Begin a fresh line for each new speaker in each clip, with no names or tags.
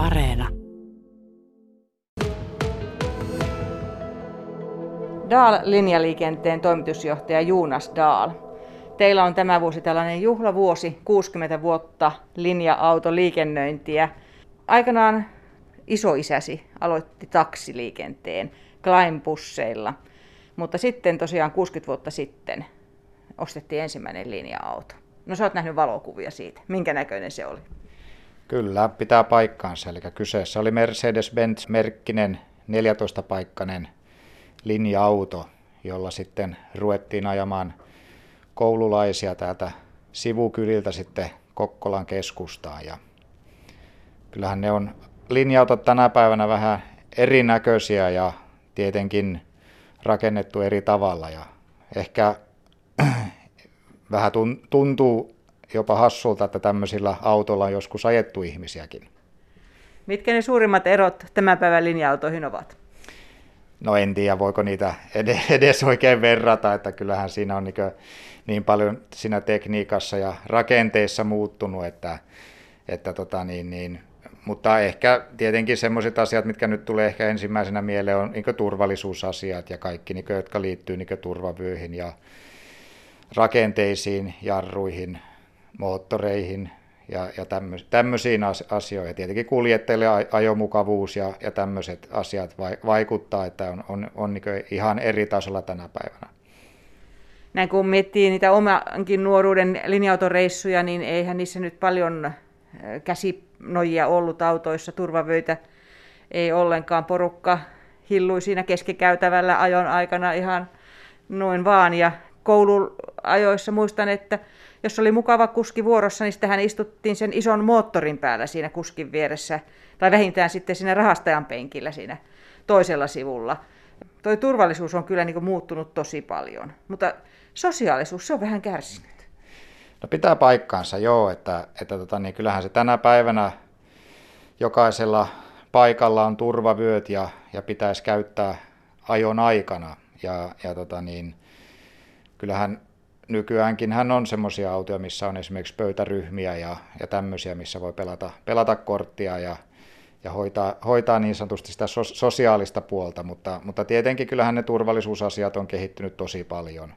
Areena.
Daal-linjaliikenteen toimitusjohtaja Juunas Daal. Teillä on tämä vuosi tällainen juhlavuosi, 60 vuotta linja-autoliikennöintiä. Aikanaan isoisäsi aloitti taksiliikenteen Kleinbusseilla, mutta sitten tosiaan 60 vuotta sitten ostettiin ensimmäinen linja-auto. No sä oot nähnyt valokuvia siitä. Minkä näköinen se oli?
Kyllä, pitää paikkaansa. Eli kyseessä oli Mercedes-Benz-merkkinen 14-paikkainen linja-auto, jolla sitten ruvettiin ajamaan koululaisia täältä sivukyliltä sitten Kokkolan keskustaan. Ja kyllähän ne on linja-autot tänä päivänä vähän erinäköisiä ja tietenkin rakennettu eri tavalla. Ja ehkä vähän tuntuu jopa hassulta, että tämmöisillä autoilla on joskus ajettu ihmisiäkin.
Mitkä ne suurimmat erot tämän päivän linja-autoihin ovat?
No en tiedä, voiko niitä edes oikein verrata, että kyllähän siinä on niin, niin paljon siinä tekniikassa ja rakenteissa muuttunut, että, että tota niin, niin, mutta ehkä tietenkin sellaiset asiat, mitkä nyt tulee ehkä ensimmäisenä mieleen, on niin turvallisuusasiat ja kaikki, niin, jotka liittyy niin turvavyyhin ja rakenteisiin, jarruihin, moottoreihin ja, ja tämmöisiin asioihin. Tietenkin kuljettajille ajomukavuus ja, ja tämmöiset asiat vaikuttaa, että on, on, on niin ihan eri tasolla tänä päivänä.
Näin kun miettii niitä omankin nuoruuden linja-autoreissuja, niin eihän niissä nyt paljon käsinojia ollut autoissa, turvavöitä ei ollenkaan. Porukka hillui siinä keskikäytävällä ajon aikana ihan noin vaan. Ja kouluajoissa muistan, että jos oli mukava kuski vuorossa, niin sitähän istuttiin sen ison moottorin päällä siinä kuskin vieressä, tai vähintään sitten siinä rahastajan penkillä siinä toisella sivulla. Toi turvallisuus on kyllä niin kuin muuttunut tosi paljon, mutta sosiaalisuus se on vähän kärsinyt.
No pitää paikkaansa, joo, että, että tota, niin kyllähän se tänä päivänä jokaisella paikalla on turvavyöt ja, ja pitäisi käyttää ajon aikana. Ja, ja tota, niin, kyllähän nykyäänkin hän on semmoisia autoja, missä on esimerkiksi pöytäryhmiä ja, ja tämmöisiä, missä voi pelata, pelata korttia ja, ja hoitaa, hoitaa niin sanotusti sitä so, sosiaalista puolta, mutta, mutta tietenkin kyllähän ne turvallisuusasiat on kehittynyt tosi paljon.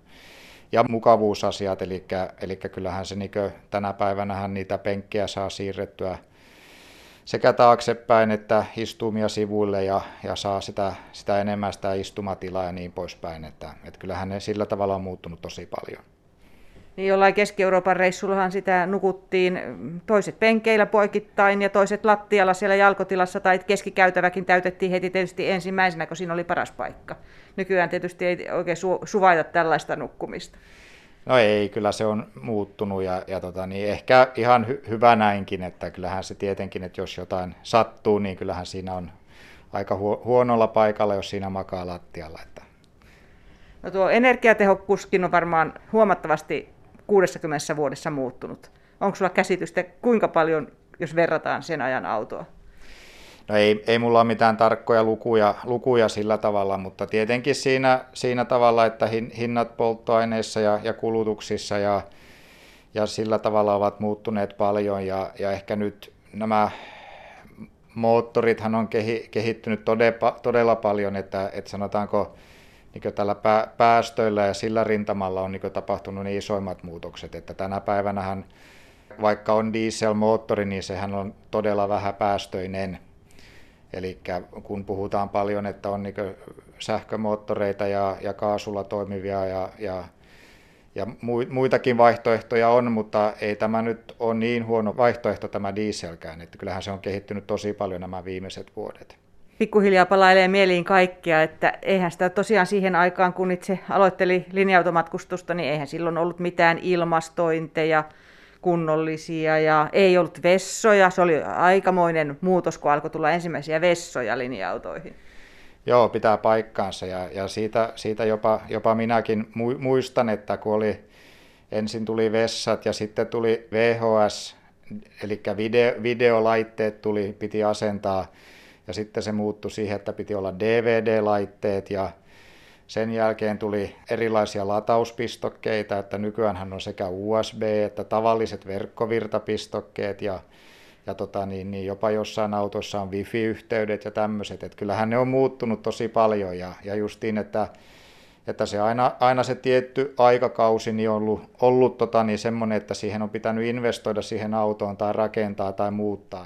Ja mukavuusasiat, eli, eli kyllähän se niin tänä päivänä niitä penkkejä saa siirrettyä sekä taaksepäin että istumia sivuille ja, ja saa sitä, sitä enemmän sitä istumatilaa ja niin poispäin. Että, että kyllähän ne sillä tavalla on muuttunut tosi paljon.
Niin jollain Keski-Euroopan reissullahan sitä nukuttiin toiset penkeillä poikittain ja toiset lattialla siellä jalkotilassa tai keskikäytäväkin täytettiin heti tietysti ensimmäisenä, kun siinä oli paras paikka. Nykyään tietysti ei oikein su- suvaita tällaista nukkumista.
No ei, kyllä se on muuttunut ja, ja tota, niin ehkä ihan hy- hyvä näinkin, että kyllähän se tietenkin, että jos jotain sattuu, niin kyllähän siinä on aika hu- huonolla paikalla, jos siinä makaa lattialla. Että.
No tuo energiatehokkuuskin on varmaan huomattavasti 60 vuodessa muuttunut. Onko sulla käsitystä, kuinka paljon, jos verrataan sen ajan autoa?
No ei, ei mulla ole mitään tarkkoja lukuja, lukuja sillä tavalla, mutta tietenkin siinä, siinä tavalla, että hinnat polttoaineissa ja, ja kulutuksissa ja, ja sillä tavalla ovat muuttuneet paljon ja, ja ehkä nyt nämä moottorithan on kehi, kehittynyt todella, todella paljon, että, että sanotaanko niin tällä päästöillä ja sillä rintamalla on niin tapahtunut ne isoimmat muutokset, että tänä päivänähän vaikka on dieselmoottori, niin sehän on todella vähäpäästöinen. Eli kun puhutaan paljon, että on niin sähkömoottoreita ja, ja kaasulla toimivia ja, ja, ja muitakin vaihtoehtoja on, mutta ei tämä nyt ole niin huono vaihtoehto tämä dieselkään, että kyllähän se on kehittynyt tosi paljon nämä viimeiset vuodet
pikkuhiljaa palailee mieliin kaikkea, että eihän sitä tosiaan siihen aikaan, kun itse aloitteli linja-automatkustusta, niin eihän silloin ollut mitään ilmastointeja kunnollisia ja ei ollut vessoja. Se oli aikamoinen muutos, kun alkoi tulla ensimmäisiä vessoja linja-autoihin.
Joo, pitää paikkaansa ja, ja siitä, siitä jopa, jopa minäkin muistan, että kun oli, ensin tuli vessat ja sitten tuli VHS, eli video, videolaitteet tuli, piti asentaa ja sitten se muuttui siihen, että piti olla DVD-laitteet ja sen jälkeen tuli erilaisia latauspistokkeita, että nykyään on sekä USB että tavalliset verkkovirtapistokkeet ja, ja tota, niin, niin jopa jossain autossa on wifi-yhteydet ja tämmöiset, että kyllähän ne on muuttunut tosi paljon ja, ja justiin, että, että se aina, aina se tietty aikakausi niin on ollut, ollut tota, niin semmoinen, että siihen on pitänyt investoida siihen autoon tai rakentaa tai muuttaa.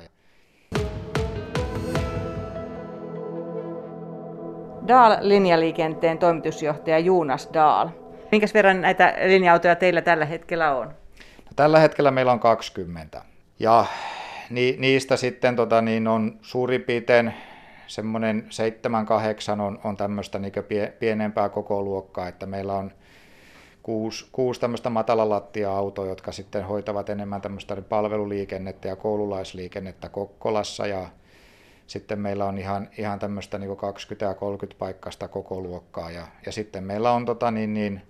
Daal-linjaliikenteen toimitusjohtaja Juunas Daal. Minkäs verran näitä linja-autoja teillä tällä hetkellä on?
No, tällä hetkellä meillä on 20. Ja ni, niistä sitten tota, niin on suurin piirtein semmoinen 7-8 on, on tämmöistä niin pie, pienempää koko luokkaa, että meillä on kuusi, kuusi tämmöistä matalalattia-autoa, jotka sitten hoitavat enemmän tämmöistä palveluliikennettä ja koululaisliikennettä Kokkolassa ja sitten meillä on ihan, ihan tämmöistä niin 20 ja 30 paikkasta koko luokkaa ja, ja sitten meillä on tota, niin, niin,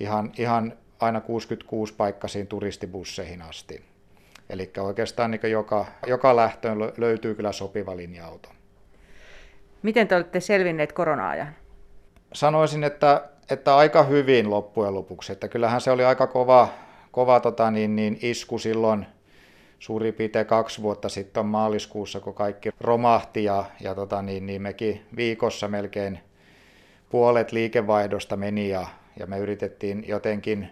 ihan, ihan aina 66 paikkaisiin turistibusseihin asti. Eli oikeastaan niin joka, joka lähtöön löytyy kyllä sopiva linja-auto.
Miten te olette selvinneet korona-ajan?
Sanoisin, että, että aika hyvin loppujen lopuksi. Että kyllähän se oli aika kova, kova tota, niin, niin isku silloin suurin piirtein kaksi vuotta sitten maaliskuussa, kun kaikki romahti ja, ja tota, niin, niin mekin viikossa melkein puolet liikevaihdosta meni ja, ja me yritettiin jotenkin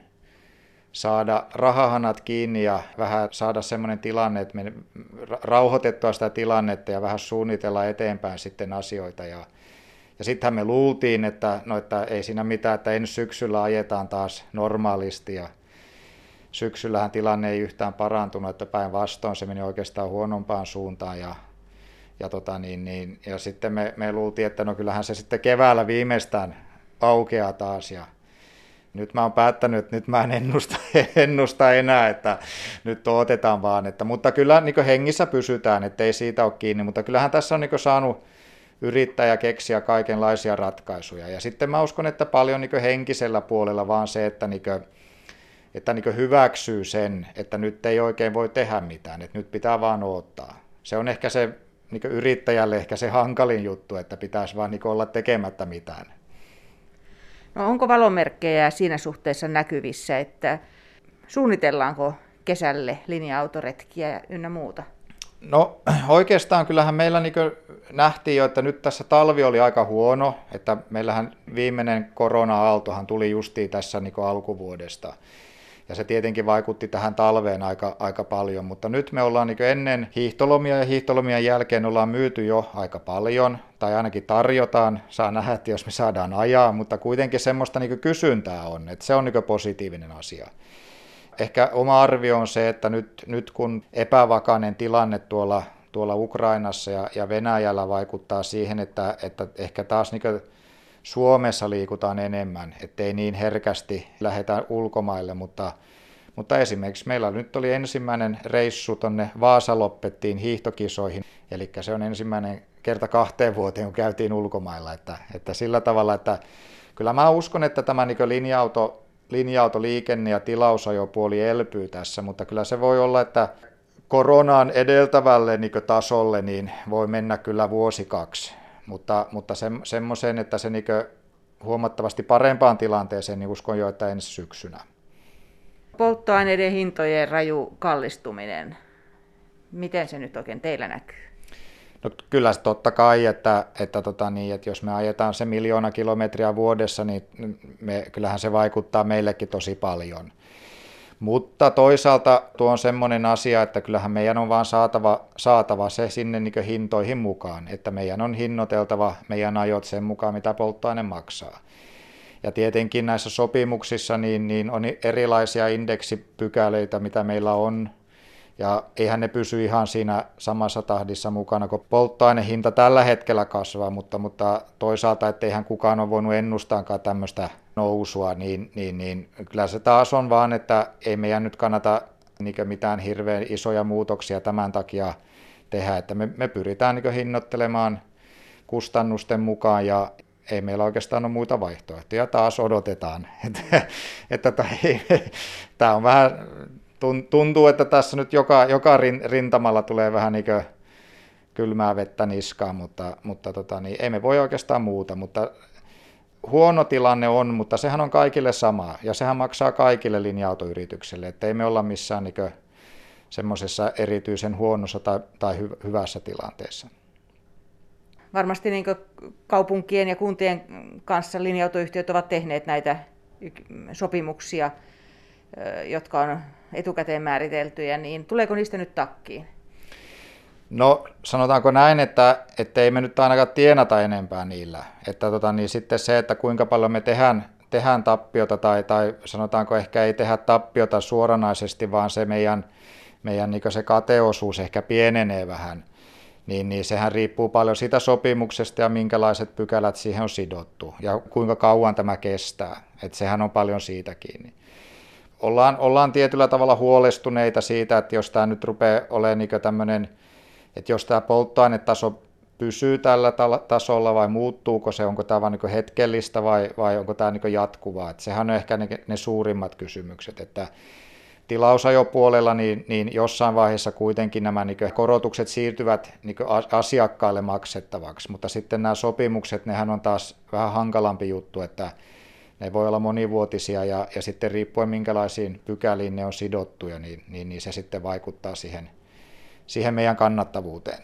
saada rahahanat kiinni ja vähän saada semmoinen tilanne, että me rauhoitettua sitä tilannetta ja vähän suunnitella eteenpäin sitten asioita. Ja, ja sittenhän me luultiin, että, no, että ei siinä mitään, että ensi syksyllä ajetaan taas normaalisti ja syksyllähän tilanne ei yhtään parantunut, että päinvastoin se meni oikeastaan huonompaan suuntaan ja, ja, tota niin, niin, ja sitten me, me luultiin, että no kyllähän se sitten keväällä viimeistään aukeaa taas ja, nyt mä oon päättänyt, että nyt mä en ennusta, ennusta enää, että nyt otetaan vaan. Että, mutta kyllä niin hengissä pysytään, ettei siitä ole kiinni. Mutta kyllähän tässä on niin saanut yrittäjä keksiä kaikenlaisia ratkaisuja. Ja sitten mä uskon, että paljon niin henkisellä puolella vaan se, että, niin että niin hyväksyy sen, että nyt ei oikein voi tehdä mitään, että nyt pitää vaan odottaa. Se on ehkä se niin yrittäjälle ehkä se hankalin juttu, että pitäisi vaan niin olla tekemättä mitään.
No onko valomerkkejä siinä suhteessa näkyvissä, että suunnitellaanko kesälle linja-autoretkiä ynnä muuta?
No oikeastaan kyllähän meillä niin nähtiin jo, että nyt tässä talvi oli aika huono, että meillähän viimeinen korona-aaltohan tuli justiin tässä niin alkuvuodesta. Ja se tietenkin vaikutti tähän talveen aika, aika paljon, mutta nyt me ollaan niin ennen hiihtolomia ja hiihtolomien jälkeen ollaan myyty jo aika paljon, tai ainakin tarjotaan, saa nähdä, että jos me saadaan ajaa, mutta kuitenkin semmoista niin kysyntää on, että se on niin positiivinen asia. Ehkä oma arvio on se, että nyt, nyt kun epävakainen tilanne tuolla, tuolla Ukrainassa ja, ja Venäjällä vaikuttaa siihen, että, että ehkä taas niin Suomessa liikutaan enemmän, ettei niin herkästi lähdetä ulkomaille, mutta, mutta esimerkiksi meillä nyt oli ensimmäinen reissu tuonne Vaasalopettiin hiihtokisoihin, eli se on ensimmäinen kerta kahteen vuoteen, kun käytiin ulkomailla, että, että sillä tavalla, että kyllä mä uskon, että tämä niin linja-auto, linja-autoliikenne ja tilausajopuoli elpyy tässä, mutta kyllä se voi olla, että koronaan edeltävälle niin tasolle niin voi mennä kyllä vuosi kaksi mutta, mutta se, semmoisen, että se niin huomattavasti parempaan tilanteeseen, niin uskon jo, että ensi syksynä.
Polttoaineiden hintojen raju kallistuminen, miten se nyt oikein teillä näkyy?
No kyllä se totta kai, että, että, tota niin, että jos me ajetaan se miljoona kilometriä vuodessa, niin me, kyllähän se vaikuttaa meillekin tosi paljon. Mutta toisaalta tuo on semmoinen asia, että kyllähän meidän on vaan saatava, saatava se sinne niin hintoihin mukaan, että meidän on hinnoiteltava meidän ajot sen mukaan, mitä polttoaine maksaa. Ja tietenkin näissä sopimuksissa niin, niin on erilaisia indeksipykäleitä, mitä meillä on, ja eihän ne pysy ihan siinä samassa tahdissa mukana, kun polttoainehinta tällä hetkellä kasvaa, mutta, mutta toisaalta, etteihän kukaan ole voinut ennustaakaan tämmöistä nousua, niin, niin, niin kyllä se taas on vaan, että ei meidän nyt kannata mitään hirveän isoja muutoksia tämän takia tehdä, että me, me pyritään niin hinnoittelemaan kustannusten mukaan ja ei meillä oikeastaan ole muita vaihtoehtoja. Taas odotetaan, että, että tämä on vähän, tuntuu, että tässä nyt joka, joka rintamalla tulee vähän niin kylmää vettä niskaan, mutta, mutta tota, niin ei me voi oikeastaan muuta, mutta huono tilanne on, mutta sehän on kaikille sama ja sehän maksaa kaikille linja-autoyrityksille, että ei me olla missään niin semmoisessa erityisen huonossa tai, tai hy, hyvässä tilanteessa.
Varmasti niin kaupunkien ja kuntien kanssa linja-autoyhtiöt ovat tehneet näitä sopimuksia, jotka on etukäteen määriteltyjä, niin tuleeko niistä nyt takkiin?
No sanotaanko näin, että, ei me nyt ainakaan tienata enempää niillä. Että tota, niin sitten se, että kuinka paljon me tehdään, tehdään tappiota tai, tai sanotaanko ehkä ei tehdä tappiota suoranaisesti, vaan se meidän, meidän niin se kateosuus ehkä pienenee vähän, niin, niin sehän riippuu paljon siitä sopimuksesta ja minkälaiset pykälät siihen on sidottu ja kuinka kauan tämä kestää. Että sehän on paljon siitä kiinni. Ollaan, ollaan tietyllä tavalla huolestuneita siitä, että jos tämä nyt rupeaa olemaan niin tämmöinen – että jos tämä polttoainetaso pysyy tällä tasolla vai muuttuuko se, onko tämä vain niin hetkellistä vai, vai onko tämä niin jatkuvaa. Että sehän on ehkä ne, ne suurimmat kysymykset, että tilausajopuolella niin, niin jossain vaiheessa kuitenkin nämä niin korotukset siirtyvät niin asiakkaille maksettavaksi, mutta sitten nämä sopimukset, nehän on taas vähän hankalampi juttu, että ne voi olla monivuotisia ja, ja sitten riippuen minkälaisiin pykäliin ne on sidottuja, niin, niin, niin se sitten vaikuttaa siihen siihen meidän kannattavuuteen.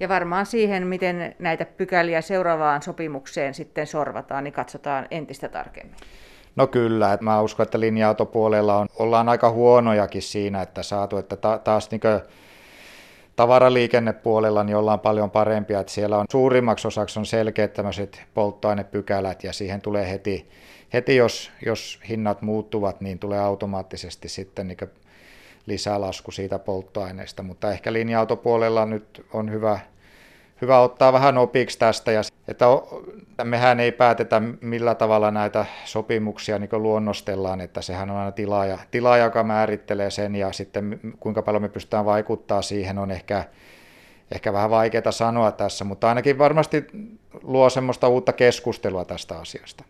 Ja varmaan siihen, miten näitä pykäliä seuraavaan sopimukseen sitten sorvataan, niin katsotaan entistä tarkemmin.
No kyllä, että mä uskon, että linja-autopuolella on, ollaan aika huonojakin siinä, että saatu, että ta, taas niin tavaraliikennepuolella niin ollaan paljon parempia, että siellä on suurimmaksi osaksi on selkeät tämmöiset polttoainepykälät ja siihen tulee heti, heti jos, jos hinnat muuttuvat, niin tulee automaattisesti sitten niin lisälasku siitä polttoaineesta, mutta ehkä linja-autopuolella nyt on hyvä, hyvä ottaa vähän opiksi tästä, ja että mehän ei päätetä millä tavalla näitä sopimuksia niin luonnostellaan, että sehän on aina tilaaja, tilaaja, joka määrittelee sen, ja sitten kuinka paljon me pystytään vaikuttaa siihen on ehkä, ehkä vähän vaikeaa sanoa tässä, mutta ainakin varmasti luo semmoista uutta keskustelua tästä asiasta.